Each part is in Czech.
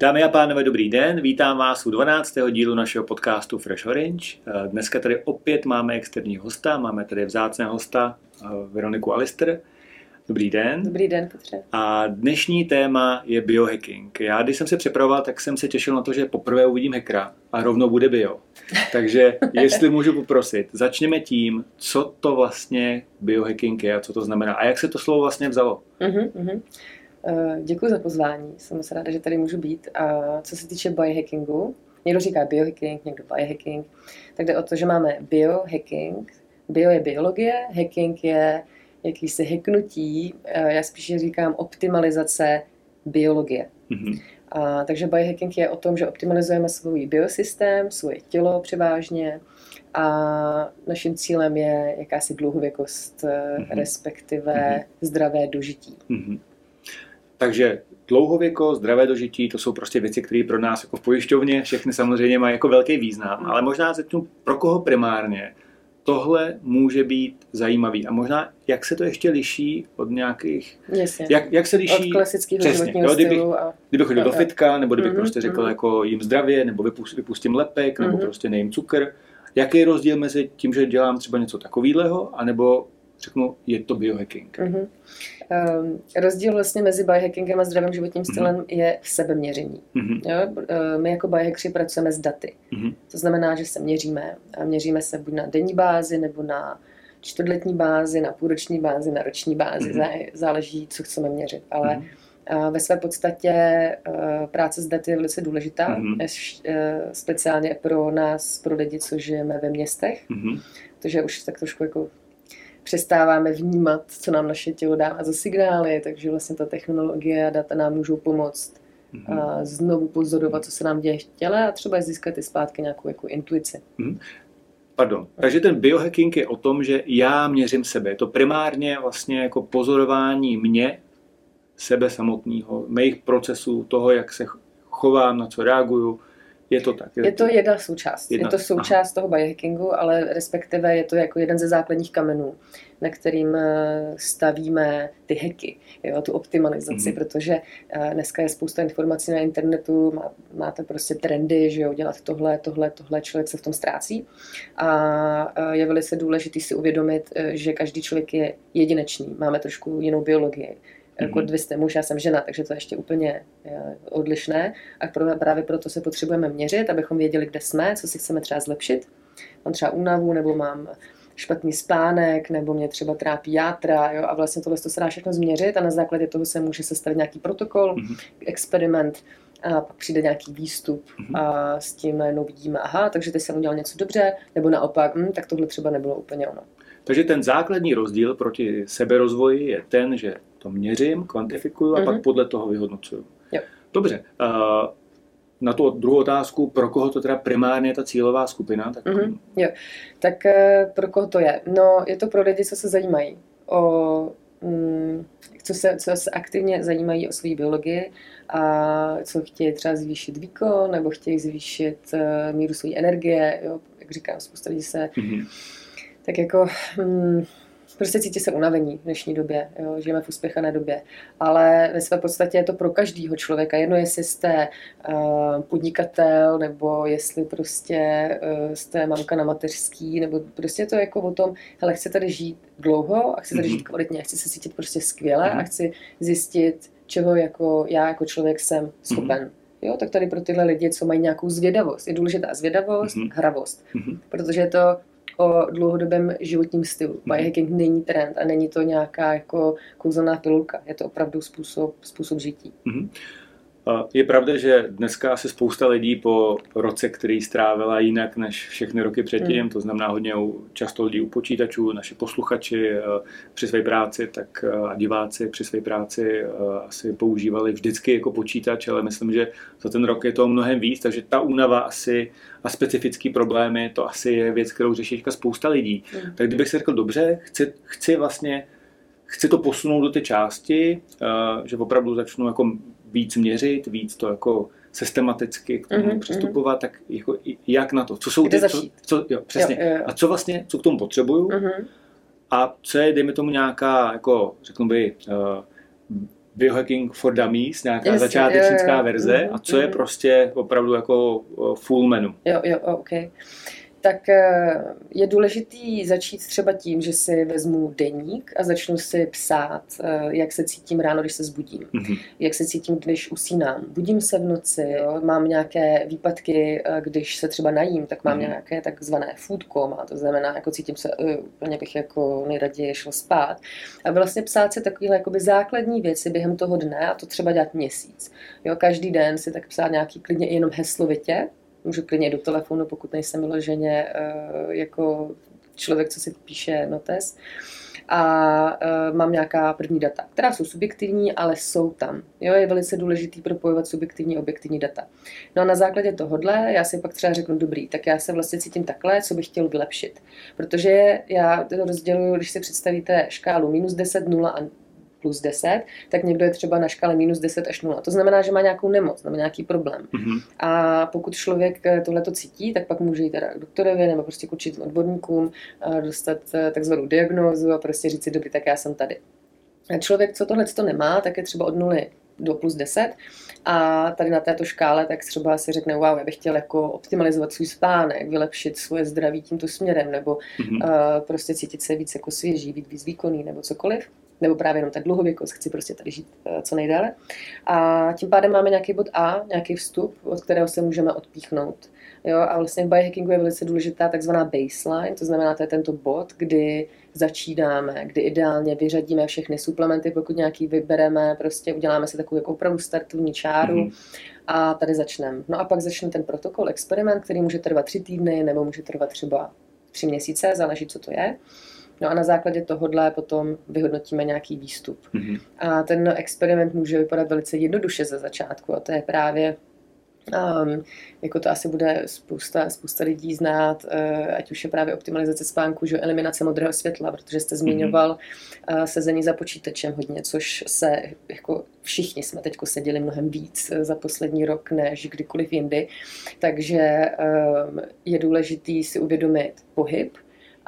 Dámy a pánové, dobrý den. Vítám vás u 12. dílu našeho podcastu Fresh Orange. Dneska tady opět máme externího hosta, máme tady vzácného hosta Veroniku Alister. Dobrý den. Dobrý den, Petře. A dnešní téma je biohacking. Já, když jsem se připravoval, tak jsem se těšil na to, že poprvé uvidím hackera a rovnou bude bio. Takže jestli můžu poprosit, začněme tím, co to vlastně biohacking je a co to znamená a jak se to slovo vlastně vzalo. Uh-huh, uh-huh. Děkuji za pozvání, jsem moc ráda, že tady můžu být. A co se týče biohackingu, někdo říká biohacking, někdo biohacking, tak jde o to, že máme biohacking. Bio je biologie, hacking je jakýsi heknutí, eh, já spíš říkám optimalizace biologie. Mm-hmm. A, takže biohacking je o tom, že optimalizujeme svůj biosystém, svoje tělo převážně a naším cílem je jakási dlouhověkost, mm-hmm. respektive mm-hmm. zdravé dožití. Mm-hmm. Takže dlouhověko, zdravé dožití, to jsou prostě věci, které pro nás jako v pojišťovně všechny samozřejmě mají jako velký význam, mm. ale možná začnu pro koho primárně tohle může být zajímavý. A možná, jak se to ještě liší od nějakých... Jasně. Jak, jak se liší... Od klasického přesně, životního jo, kdybych, stylu. A... Kdybych chodil do fitka, nebo kdybych mm-hmm, prostě řekl, mm-hmm. jako jim zdravě, nebo vypustím, vypustím lepek, mm-hmm. nebo mhm. prostě nejím cukr. Jaký je rozdíl mezi tím, že dělám třeba něco takového, anebo řeknu, je to biohacking? Mm-hmm. Um, rozdíl vlastně mezi biohackingem a zdravým životním mhm. stylem mm-hmm. je v sebeměření. Mm-hmm. Jo? Uh, my jako biohackři pracujeme s daty. Mm-hmm. To znamená, že se měříme. A měříme se buď na denní bázi, nebo na čtvrtletní bázi, na půlroční bázi, na roční bázi. Mm-hmm. Záleží, co chceme měřit. Ale mm-hmm. A ve své podstatě práce s daty je velice důležitá, mm-hmm. speciálně pro nás, pro lidi, co žijeme ve městech, mm-hmm. protože už tak trošku jako přestáváme vnímat, co nám naše tělo dává za signály, takže vlastně ta technologie a data nám můžou pomoct mm-hmm. a znovu pozorovat, co se nám děje v těle a třeba získat i zpátky nějakou jako intuici. Mm-hmm. Pardon. Takže ten biohacking je o tom, že já měřím sebe. Je to primárně vlastně jako pozorování mě, sebe samotného, mých procesů, toho, jak se chovám, na co reaguju, je to tak. Je, je to jedna součást. Jedna. Je to součást Aha. toho biohackingu, ale respektive je to jako jeden ze základních kamenů, na kterým eh, stavíme ty hacky, jo, tu optimalizaci, mm-hmm. protože eh, dneska je spousta informací na internetu, má, máte prostě trendy, že jo, dělat tohle, tohle, tohle, člověk se v tom ztrácí a eh, je velice důležité si uvědomit, že každý člověk je jedinečný, máme trošku jinou biologii jako mhm. vy jste muž, já jsem žena, takže to je ještě úplně eh, odlišné. A právě proto se potřebujeme měřit, abychom věděli, kde jsme, co si chceme třeba zlepšit. Mám třeba únavu, nebo mám špatný spánek, nebo mě třeba trápí játra, jo, a vlastně tohle to se dá všechno změřit a na základě toho se může sestavit nějaký protokol, mm-hmm. experiment, a pak přijde nějaký výstup mm-hmm. a s tím najednou vidíme, aha, takže teď jsem udělal něco dobře, nebo naopak, hm, tak tohle třeba nebylo úplně ono. Takže ten základní rozdíl proti seberozvoji je ten, že to měřím, kvantifikuju a mm-hmm. pak mhm. podle toho vyhodnocuju. Jo. Dobře. Uh, na tu druhou otázku, pro koho to teda primárně je ta cílová skupina? Tak... Mm-hmm. Jo. Tak uh, pro koho to je? No, je to pro lidi, co se zajímají o mm, co se, co se aktivně zajímají o své biologii a co chtějí třeba zvýšit výkon nebo chtějí zvýšit uh, míru své energie. Jo? Jak říkám, spousta lidí se mm-hmm. Tak jako mm, prostě cítí se unavení v dnešní době, jo, žijeme v uspěchané době, ale ve své podstatě je to pro každého člověka, jedno jestli jste uh, podnikatel, nebo jestli prostě uh, jste mamka na mateřský, nebo prostě to jako o tom, hele, chci tady žít dlouho a chci tady mm-hmm. žít kvalitně, chci se cítit prostě skvěle mm-hmm. a chci zjistit, čeho jako já jako člověk jsem schopen. Mm-hmm. Jo, tak tady pro tyhle lidi, co mají nějakou zvědavost. Je důležitá zvědavost, mm-hmm. hravost. Mm-hmm. Protože je to o dlouhodobém životním stylu. Mm. Biohacking není trend a není to nějaká jako kouzelná pilulka. Je to opravdu způsob, způsob žití. Mm-hmm. Je pravda, že dneska asi spousta lidí po roce, který strávila jinak než všechny roky předtím, mm. to znamená hodně často lidí u počítačů, naši posluchači eh, při své práci tak eh, a diváci při své práci eh, asi používali vždycky jako počítač, ale myslím, že za ten rok je to mnohem víc, takže ta únava asi a specifický problémy, to asi je věc, kterou řeší spousta lidí. Mm. Tak kdybych si řekl, dobře, chci, chci vlastně chci to posunout do té části, že opravdu začnu jako víc měřit, víc to jako systematicky k tomu mm-hmm. přistupovat, tak jako jak na to? Co jsou Kde ty, co, co, jo, přesně. Jo, jo, jo. A co vlastně, co k tomu potřebuju? Mm-hmm. A co je, dejme tomu nějaká, jako, řeknu by, uh, Biohacking for Dummies, nějaká yes, začátečnická jo, jo. verze, mm, a co je mhm. prostě opravdu jako full menu. Jo, jo, ok tak eh, je důležitý začít třeba tím, že si vezmu deník a začnu si psát, eh, jak se cítím ráno, když se zbudím, mm-hmm. jak se cítím, když usínám. Budím se v noci, jo? mám nějaké výpadky, eh, když se třeba najím, tak mám mm-hmm. nějaké takzvané food coma, to znamená, jako cítím se, úplně bych jako nejraději šel spát. A vlastně psát si takovéhle jakoby základní věci během toho dne a to třeba dělat měsíc. Jo? Každý den si tak psát nějaký klidně jenom heslovitě, můžu klidně do telefonu, pokud nejsem vyloženě uh, jako člověk, co si píše notes. A uh, mám nějaká první data, která jsou subjektivní, ale jsou tam. Jo, je velice důležitý propojovat subjektivní a objektivní data. No a na základě tohohle já si pak třeba řeknu, dobrý, tak já se vlastně cítím takhle, co bych chtěl vylepšit. Protože já to rozděluju, když si představíte škálu minus 10, 0 a plus 10, tak někdo je třeba na škále minus 10 až 0. To znamená, že má nějakou nemoc nebo nějaký problém. Mm-hmm. A pokud člověk eh, tohle to cítí, tak pak může jít teda k doktorovi nebo prostě k určitým odborníkům, dostat eh, takzvanou diagnózu a prostě říct si, dobrý, tak já jsem tady. A člověk, co tohle to nemá, tak je třeba od nuly do plus 10 a tady na této škále tak třeba si řekne, wow, já bych chtěl jako optimalizovat svůj spánek, vylepšit svoje zdraví tímto směrem, nebo mm-hmm. uh, prostě cítit se víc jako svěží, být víc výkonný, nebo cokoliv nebo právě jenom tak dlouhověkost, chci prostě tady žít uh, co nejdéle. A tím pádem máme nějaký bod A, nějaký vstup, od kterého se můžeme odpíchnout. Jo, a vlastně v biohackingu je velice důležitá takzvaná baseline, to znamená, to je tento bod, kdy začínáme, kdy ideálně vyřadíme všechny suplementy, pokud nějaký vybereme, prostě uděláme si takovou jako opravdu startovní čáru mm-hmm. a tady začneme. No a pak začne ten protokol, experiment, který může trvat tři týdny nebo může trvat třeba tři měsíce, záleží, co to je. No a na základě tohohle potom vyhodnotíme nějaký výstup. Mm-hmm. A ten experiment může vypadat velice jednoduše ze začátku a to je právě Um, jako to asi bude spousta, spousta lidí znát, uh, ať už je právě optimalizace spánku, že eliminace modrého světla, protože jste zmiňoval uh, sezení za počítačem hodně, což se, jako všichni jsme teď seděli mnohem víc za poslední rok, než kdykoliv jindy. Takže um, je důležitý si uvědomit pohyb,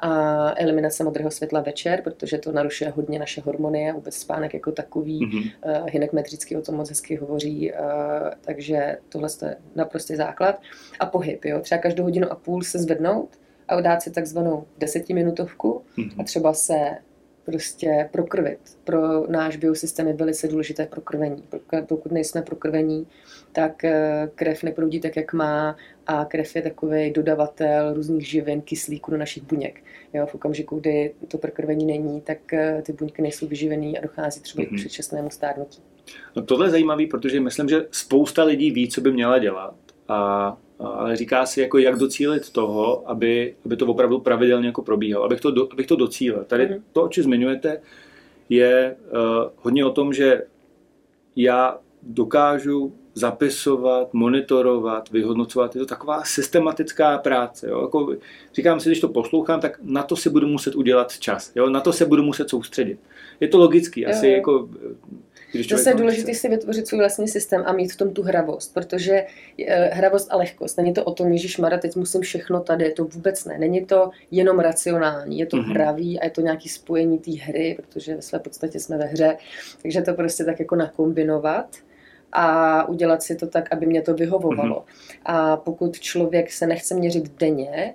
a eliminace modrého světla večer, protože to narušuje hodně naše hormony a vůbec spánek jako takový. Mm-hmm. Uh, Hinek metricky o tom moc hezky hovoří, uh, takže tohle je naprostý základ. A pohyb, jo. Třeba každou hodinu a půl se zvednout a dát si takzvanou desetiminutovku mm-hmm. a třeba se prostě prokrvit. Pro náš biosystém je velice důležité prokrvení. Pokud nejsme prokrvení, tak eh, krev neproudí tak, jak má a krev je takový dodavatel různých živin, kyslíku do našich buněk. Jo, v okamžiku, kdy to prokrvení není, tak eh, ty buňky nejsou vyživený a dochází třeba mm-hmm. k mhm. předčasnému stárnutí. No tohle je zajímavé, protože myslím, že spousta lidí ví, co by měla dělat. A ale říká si, jako jak docílit toho, aby, aby to opravdu pravidelně jako probíhalo, abych to, do, abych to docílil. Tady mm-hmm. to, o čem zmiňujete, je uh, hodně o tom, že já dokážu zapisovat, monitorovat, vyhodnocovat. Je to taková systematická práce. Jo? Jako, říkám si, když to poslouchám, tak na to si budu muset udělat čas. Jo? Na to se budu muset soustředit. Je to logický. Asi jo. jako když Zase je důležité si vytvořit svůj vlastní systém a mít v tom tu hravost, protože eh, hravost a lehkost. Není to o tom, Ježíš Mara, teď musím všechno tady, to vůbec ne. Není to jenom racionální, je to mm-hmm. hravý a je to nějaký spojení té hry, protože ve své podstatě jsme ve hře. Takže to prostě tak jako nakombinovat a udělat si to tak, aby mě to vyhovovalo. Mm-hmm. A pokud člověk se nechce měřit denně,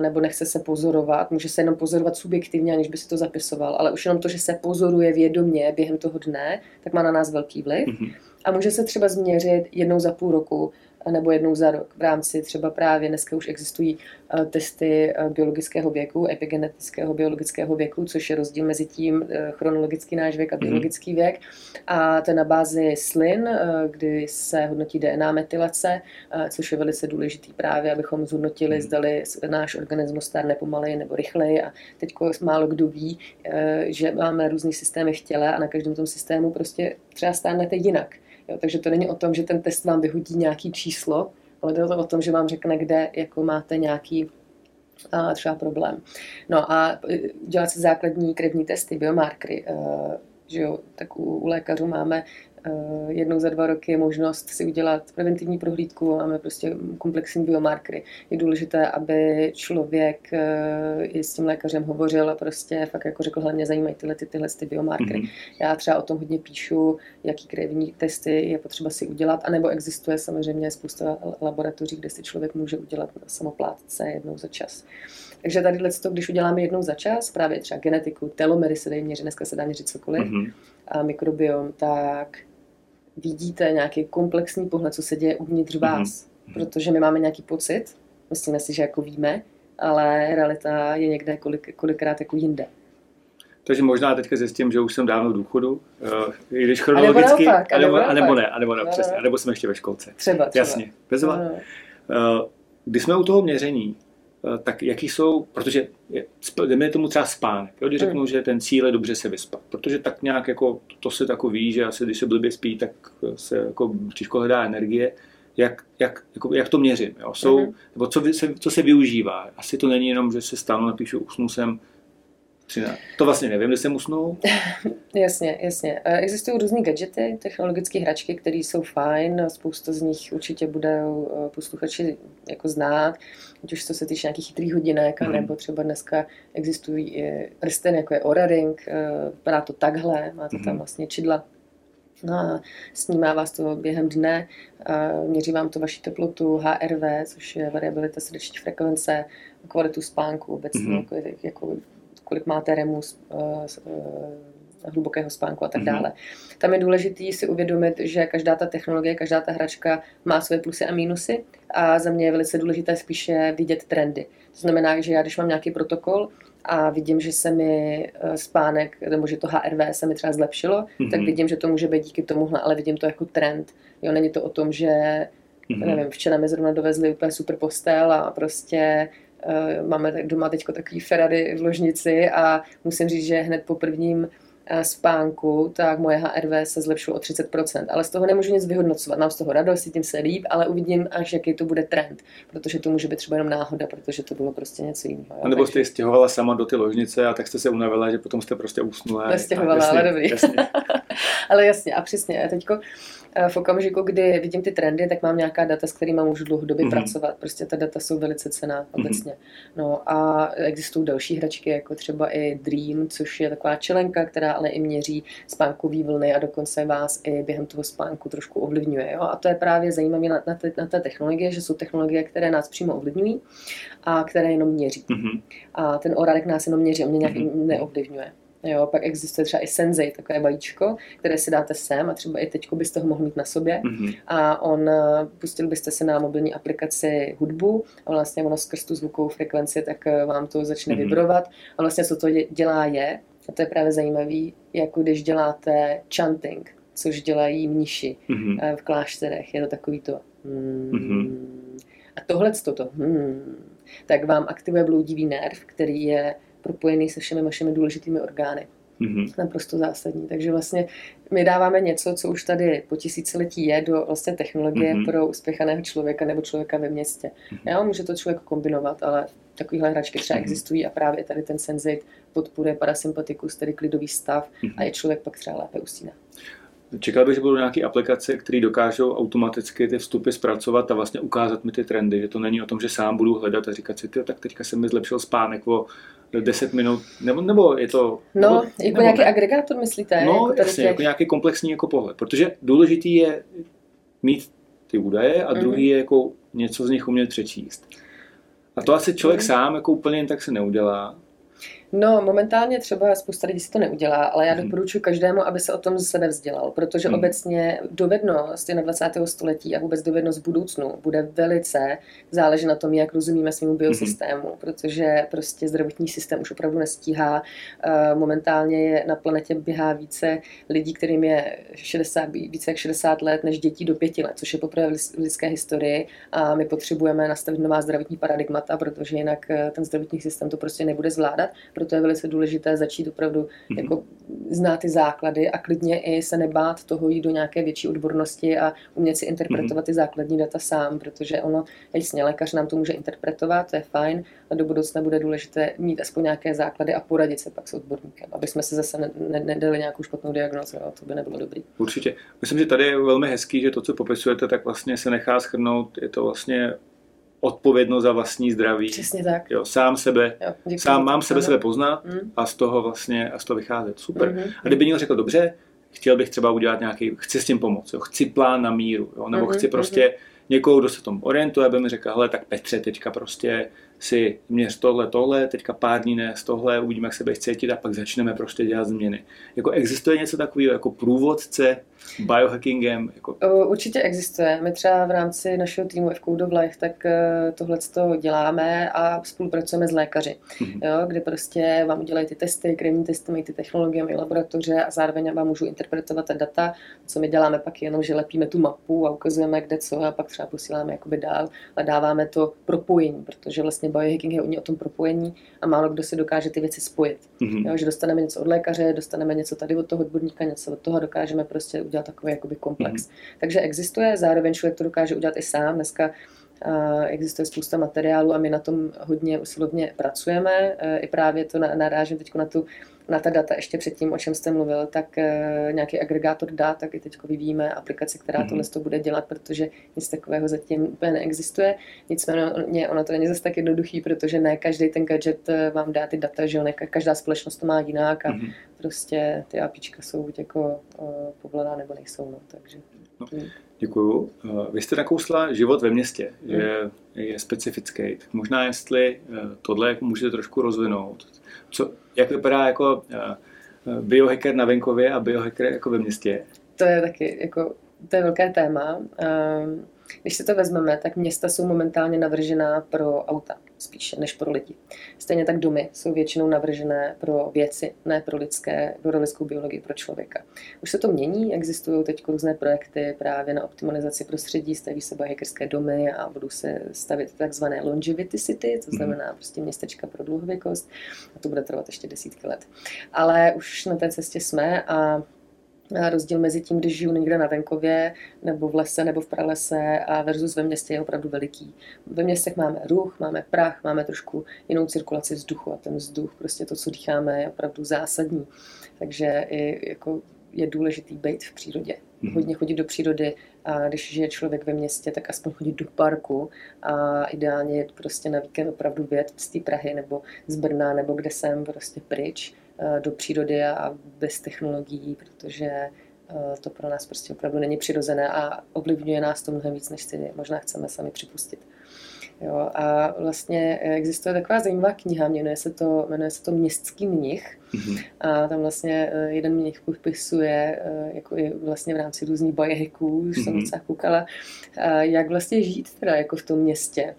nebo nechce se pozorovat, může se jenom pozorovat subjektivně, aniž by si to zapisoval, ale už jenom to, že se pozoruje vědomě během toho dne, tak má na nás velký vliv. Mm-hmm. A může se třeba změřit jednou za půl roku, nebo jednou za rok v rámci třeba právě dneska už existují eh, testy eh, biologického věku, epigenetického biologického věku, což je rozdíl mezi tím eh, chronologický náš věk a mhm. biologický věk. A to je na bázi slin, kdy se hodnotí DNA metylace, což je velice důležitý právě, abychom zhodnotili, mhm. zdali náš organismus stárne pomaleji nebo rychleji. A teď málo kdo ví, že máme různý systémy v těle a na každém tom systému prostě třeba stárnete jinak. Jo, takže to není o tom, že ten test vám vyhodí nějaký číslo, ale je to o tom, že vám řekne, kde jako máte nějaký a třeba problém. No a e, dělat si základní krevní testy, biomarkery, e, že jo, tak u, u lékařů máme jednou za dva roky je možnost si udělat preventivní prohlídku, máme prostě komplexní biomarkery. Je důležité, aby člověk i eh, s tím lékařem hovořil a prostě fakt jako řekl, hlavně zajímají tyhle, ty, tyhle ty biomarkery. Mm-hmm. Já třeba o tom hodně píšu, jaký krevní testy je potřeba si udělat, anebo existuje samozřejmě spousta laboratoří, kde si člověk může udělat samoplátce jednou za čas. Takže tady to, když uděláme jednou za čas, právě třeba genetiku, telomery se dají měřit, dneska se dá měřit cokoliv, mm-hmm. a mikrobiom, tak vidíte nějaký komplexní pohled, co se děje uvnitř mhm. vás. Mm-hmm. Protože my máme nějaký pocit, myslíme si, že jako víme, ale realita je někde kolik, kolikrát jako jinde. Takže možná teďka zjistím, že už jsem dávno v důchodu, uh, i když chronologicky, a nebo, a nebo, a nebo ne, a nebo ne, no, přesně, a nebo jsme ještě ve školce. Třeba, třeba. Jasně, bez no, no. Uh, když jsme u toho měření, tak jaký jsou, protože jdeme tomu třeba spánek, jo, když řeknu, mm. že ten cíl je dobře se vyspat, protože tak nějak jako, to se takový ví, že asi když se blbě spí, tak se jako těžko hledá energie, jak, jak, jako, jak to měřím, jo? Jsou, mm. nebo co, se, co se využívá. Asi to není jenom, že se stanu, napíšu, usnu jsem, 13. To vlastně nevím, jestli jsem usnul. jasně, jasně. E, existují různé gadgety, technologické hračky, které jsou fajn, spousta z nich určitě budou e, posluchači jako znát, ať už to se týče nějakých chytrých hodinek, mm. nebo třeba dneska existují i prsten, jako je Oura Ring, e, vypadá to takhle, máte mm. tam mhm. vlastně čidla, No a snímá vás to během dne, měří vám to vaši teplotu, HRV, což je variabilita srdeční frekvence, kvalitu spánku obecně, mm-hmm. jako, jako kolik máte REMu, uh, hlubokého spánku a tak mhm. dále. Mm-hmm. Tam je důležité si uvědomit, že každá ta technologie, každá ta hračka má své plusy a mínusy a za mě je velice důležité spíše vidět trendy. To znamená, že já když mám nějaký protokol a vidím, že se mi eh, spánek, nebo že to HRV se mi třeba zlepšilo, mm-hmm. tak vidím, že to může být díky tomuhle, ale vidím to jako trend. Jo, není to o tom, že mm-hmm. nevím, včera mi zrovna dovezli úplně super postel a prostě Eh, máme doma teď takový Ferrari v ložnici a musím říct, že hned po prvním eh, spánku, tak moje HRV se zlepšilo o 30%. Ale z toho nemůžu nic vyhodnocovat. Mám z toho radost, cítím se líp, ale uvidím, až jaký to bude trend. Protože to může být třeba jenom náhoda, protože to bylo prostě něco jiného. A nebo jste stěhovala sama do ty ložnice a tak jste se unavila, že potom jste prostě usnula. Nestěhovala, ale dobrý. Jasně. ale jasně, a přesně. A teďko Eh, v okamžiku, kdy vidím ty trendy, tak mám nějaká data, s kterými můžu dlouhodobě mm-hmm. pracovat. Prostě ta data jsou velice cená mhm. obecně. Mm-hmm. No a existují další hračky, jako třeba i Dream, což je taková čelenka, která ale i měří spánkový vlny a dokonce vás i během toho spánku trošku ovlivňuje. Jo? A to je právě zajímavé na, na, na té technologie, že jsou technologie, které nás přímo ovlivňují a které jenom měří. Mm-hmm. A ten orálek nás jenom měří, on mě nějak mm-hmm. neovlivňuje. Jo, pak existuje třeba i Sensei, takové vajíčko, které si dáte sem a třeba i teď byste ho mohli mít na sobě. Mm-hmm. A on, eh, pustil byste si na mobilní aplikaci hudbu a vlastně ono skrz tu zvukovou frekvenci, tak eh, vám to začne mm-hmm. vibrovat. A vlastně co to dělá je, a to je právě zajímavý, jako když děláte chanting, což dělají mniši mm-hmm. v klášterech. Je to takový to... Hmm, mm-hmm. A tohle toto, hmm, tak vám aktivuje bloudivý nerv, který je propojený se všemi našimi důležitými orgány. Mm-hmm. Naprosto zásadní. Takže vlastně my dáváme něco, co už tady po tisíciletí je, do vlastně technologie mm-hmm. pro uspěchaného člověka nebo člověka ve městě. Mm-hmm. Já může to člověk kombinovat, ale takovéhle hračky třeba mm-hmm. existují a právě tady ten senzit podporuje parasympatikus, tedy klidový stav mm-hmm. a je člověk pak třeba lépe usíná. Čekal bych, že budou nějaké aplikace, které dokážou automaticky ty vstupy zpracovat a vlastně ukázat mi ty trendy, že to není o tom, že sám budu hledat a říkat si, tak teďka se mi zlepšil spánek o 10 minut, nebo, nebo je to... No, nebo, jako nebo nějaký ne? agregátor myslíte? No, jako jasně, těch... jako nějaký komplexní jako pohled, protože důležitý je mít ty údaje a mm-hmm. druhý je jako něco z nich umět přečíst. A to asi člověk sám jako úplně jen tak se neudělá. No, momentálně třeba spousta lidí si to neudělá, ale já mhm. doporučuji každému, aby se o tom sebe vzdělal, protože hmm. obecně dovednost 21. století a vůbec dovednost budoucnu bude velice záležet na tom, jak rozumíme svým biosystému, hmm. protože prostě zdravotní systém už opravdu nestíhá. Eh, momentálně je na planetě běhá více lidí, kterým je 60, více jak 60 let, než dětí do 5 let, což je poprvé v lidské historii a my potřebujeme nastavit nová zdravotní paradigmata, protože jinak eh, ten zdravotní systém to prostě nebude zvládat proto je velice důležité začít opravdu mm-hmm. jako znát ty základy a klidně i se nebát toho jít do nějaké větší odbornosti a umět si interpretovat mm-hmm. ty základní data sám, protože ono, jasně, lékař nám to může interpretovat, to je fajn, a do budoucna bude důležité mít aspoň nějaké základy a poradit se pak s odborníkem, aby jsme se zase nedali ne, ne, nějakou špatnou diagnózu, to by nebylo dobrý. Určitě. Myslím, že tady je velmi hezký, že to, co popisujete, tak vlastně se nechá schrnout, je to vlastně odpovědnost za vlastní zdraví. Přesně tak. Jo, sám sebe, jo, sám mám sebe sebe poznat mm. a z toho vlastně a z toho vycházet. Super. Mm-hmm. A kdyby někdo řekl, dobře, chtěl bych třeba udělat nějaký, chci s tím pomoct, jo, chci plán na míru, jo, nebo mm-hmm. chci prostě mm-hmm. někoho, kdo se tom orientuje, aby mi řekl, hele, tak Petře, teďka prostě si měř tohle, tohle, teďka pár dní z tohle, uvidíme, jak se budeš cítit a pak začneme prostě dělat změny. Jako existuje něco takového jako průvodce biohackingem? Jako... Určitě existuje. My třeba v rámci našeho týmu v Code of Life tak eh, tohle to děláme a spolupracujeme s lékaři, mm-hmm. jo, kde prostě vám udělají ty testy, krevní testy, mají ty technologie, mají laboratoře a zároveň vám můžu interpretovat ta data. Co my děláme pak jenom, že lepíme tu mapu a ukazujeme, kde co a pak třeba posíláme jakoby dál a dáváme to propojení, protože vlastně biohacking je o tom propojení a málo kdo si dokáže ty věci spojit. Mm-hmm. Jo, že dostaneme něco od lékaře, dostaneme něco tady od toho odborníka, něco od toho dokážeme prostě udělat takový jakoby komplex. Mm-hmm. Takže existuje, zároveň člověk to dokáže udělat i sám. Dneska existuje spousta materiálů a my na tom hodně usilovně pracujeme. Uh, I právě to narážím teď na tu na ta data ještě předtím, o čem jste mluvil, tak uh, nějaký agregátor dat, tak i teď vyvíjíme aplikaci, která mm-hmm. to bude dělat, protože nic takového zatím úplně neexistuje. Nicméně ono to není zase tak jednoduchý, protože ne každý ten gadget vám dá ty data, že ne každá společnost to má jinak a mm-hmm. prostě ty APIčka jsou buď jako uh, povolaná nebo nejsou. No, takže, no. Děkuju. Vy jste nakousla život ve městě, že mm. je specifický. Tak možná jestli tohle můžete trošku rozvinout. Co, jak vypadá jako eh, biohacker na venkově a biohacker jako ve městě? To je taky jako, to je velké téma. Ehm, když si to vezmeme, tak města jsou momentálně navržená pro auta spíše než pro lidi. Stejně tak domy jsou většinou navržené pro věci, ne pro, lidské, pro lidskou biologii, pro člověka. Už se to mění, existují teď různé projekty právě na optimalizaci prostředí, staví se hackerské domy a budou se stavit takzvané longevity city, to mhm. znamená prostě městečka pro dlouhověkost a to bude trvat ještě desítky let. Ale už na té cestě jsme a rozdíl mezi tím, když žiju někde na venkově, nebo v lese, nebo v pralese a versus ve městě je opravdu veliký. Ve městech máme ruch, máme prach, máme trošku jinou cirkulaci vzduchu a ten vzduch, prostě to, co dýcháme, je opravdu zásadní. Takže i, jako je důležitý být v přírodě. Mm-hmm. Hodně chodit do přírody a když žije člověk ve městě, tak aspoň chodit do parku a ideálně je prostě na víkend opravdu vět z té Prahy nebo z Brna nebo kde jsem prostě pryč do přírody a bez technologií, protože eh, to pro nás prostě opravdu není přirozené a ovlivňuje nás to mnohem víc, než si možná chceme sami připustit. Jo, a vlastně existuje taková zajímavá kniha, jmenuje se to, jmenuje se to Městský mnich. Mm-hmm. A tam vlastně eh, jeden mnich popisuje, jako i vlastně v rámci různých biohacků, už mm-hmm. jsem mhm. docela koukala, jak vlastně žít teda jako v tom městě.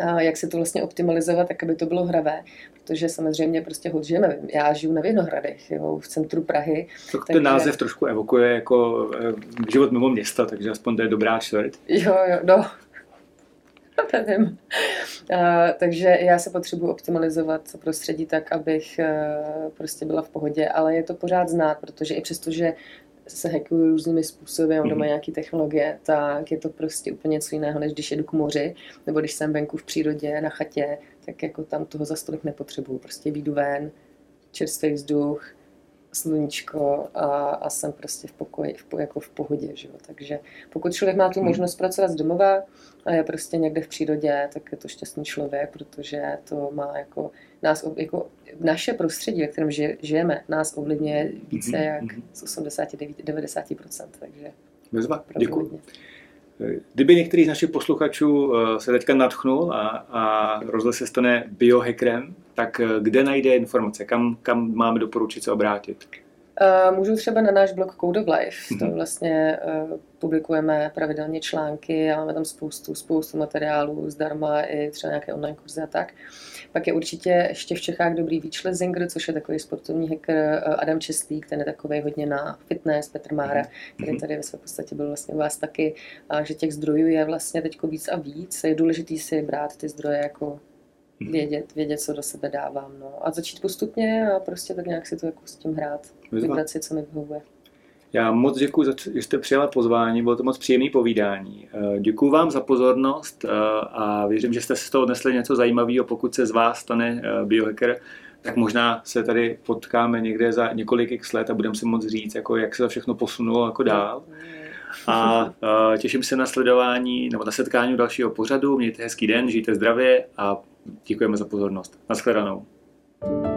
A jak se to vlastně optimalizovat, tak aby to bylo hravé protože samozřejmě prostě hod žijeme. Já žiju na Vinohradech, jo, v centru Prahy. To takže... ten název trošku evokuje jako eh, život mimo města, takže aspoň to je dobrá čtvrt. Jo, jo, no. Nevím. Uh, takže já se potřebuji optimalizovat prostředí tak, abych uh, prostě byla v pohodě, ale je to pořád znát, protože i přesto, že se hackují různými způsoby, mm-hmm. doma nějaké technologie, tak je to prostě úplně něco jiného, než když jedu k moři, nebo když jsem venku v přírodě, na chatě, tak jako tam toho za stolik nepotřebuju. Prostě výjdu ven, čerstvý vzduch, sluníčko a, a jsem prostě v pokoji, v, jako v pohodě. Že jo? Takže pokud člověk má tu hmm. možnost pracovat z domova a je prostě někde v přírodě, tak je to šťastný člověk, protože to má jako nás, jako naše prostředí, ve kterém žijeme, nás ovlivňuje více hmm. jak hmm. z 89-90%. Takže Bezva, děkuji. Kdyby některý z našich posluchačů eh, se teďka nadchnul a, a rozhodl se stane biohackerem, tak eh, kde najde informace? Kam, kam máme doporučit se obrátit? Uh, můžu třeba na náš blog Code of Life, to vlastně uh, publikujeme pravidelně články a máme tam spoustu, spoustu materiálů zdarma i třeba nějaké online kurzy a tak. Pak je určitě ještě v Čechách dobrý Výčlezinger, což je takový sportovní hacker Adam Česlík, ten je takový hodně na fitness, Petr Mára, mm-hmm. který tady ve své podstatě byl vlastně u vás taky, a že těch zdrojů je vlastně teď víc a víc. Je důležitý si brát ty zdroje jako vědět, vědět, co do sebe dávám. No. A začít postupně a prostě tak nějak si to jako s tím hrát. Vybrat si, co mi vyhovuje. Já moc děkuji, že jste přijala pozvání, bylo to moc příjemné povídání. Eh, děkuji vám za pozornost eh, a věřím, že jste si z toho odnesli něco zajímavého. Pokud se z vás stane eh, biohacker, tak možná se tady potkáme někde za několik x let a budeme si moc říct, jako jak se to všechno posunulo jako dál. A těším se na sledování nebo na setkání dalšího pořadu. Mějte hezký den, žijte zdravě a děkujeme za pozornost. Naschledanou. thank you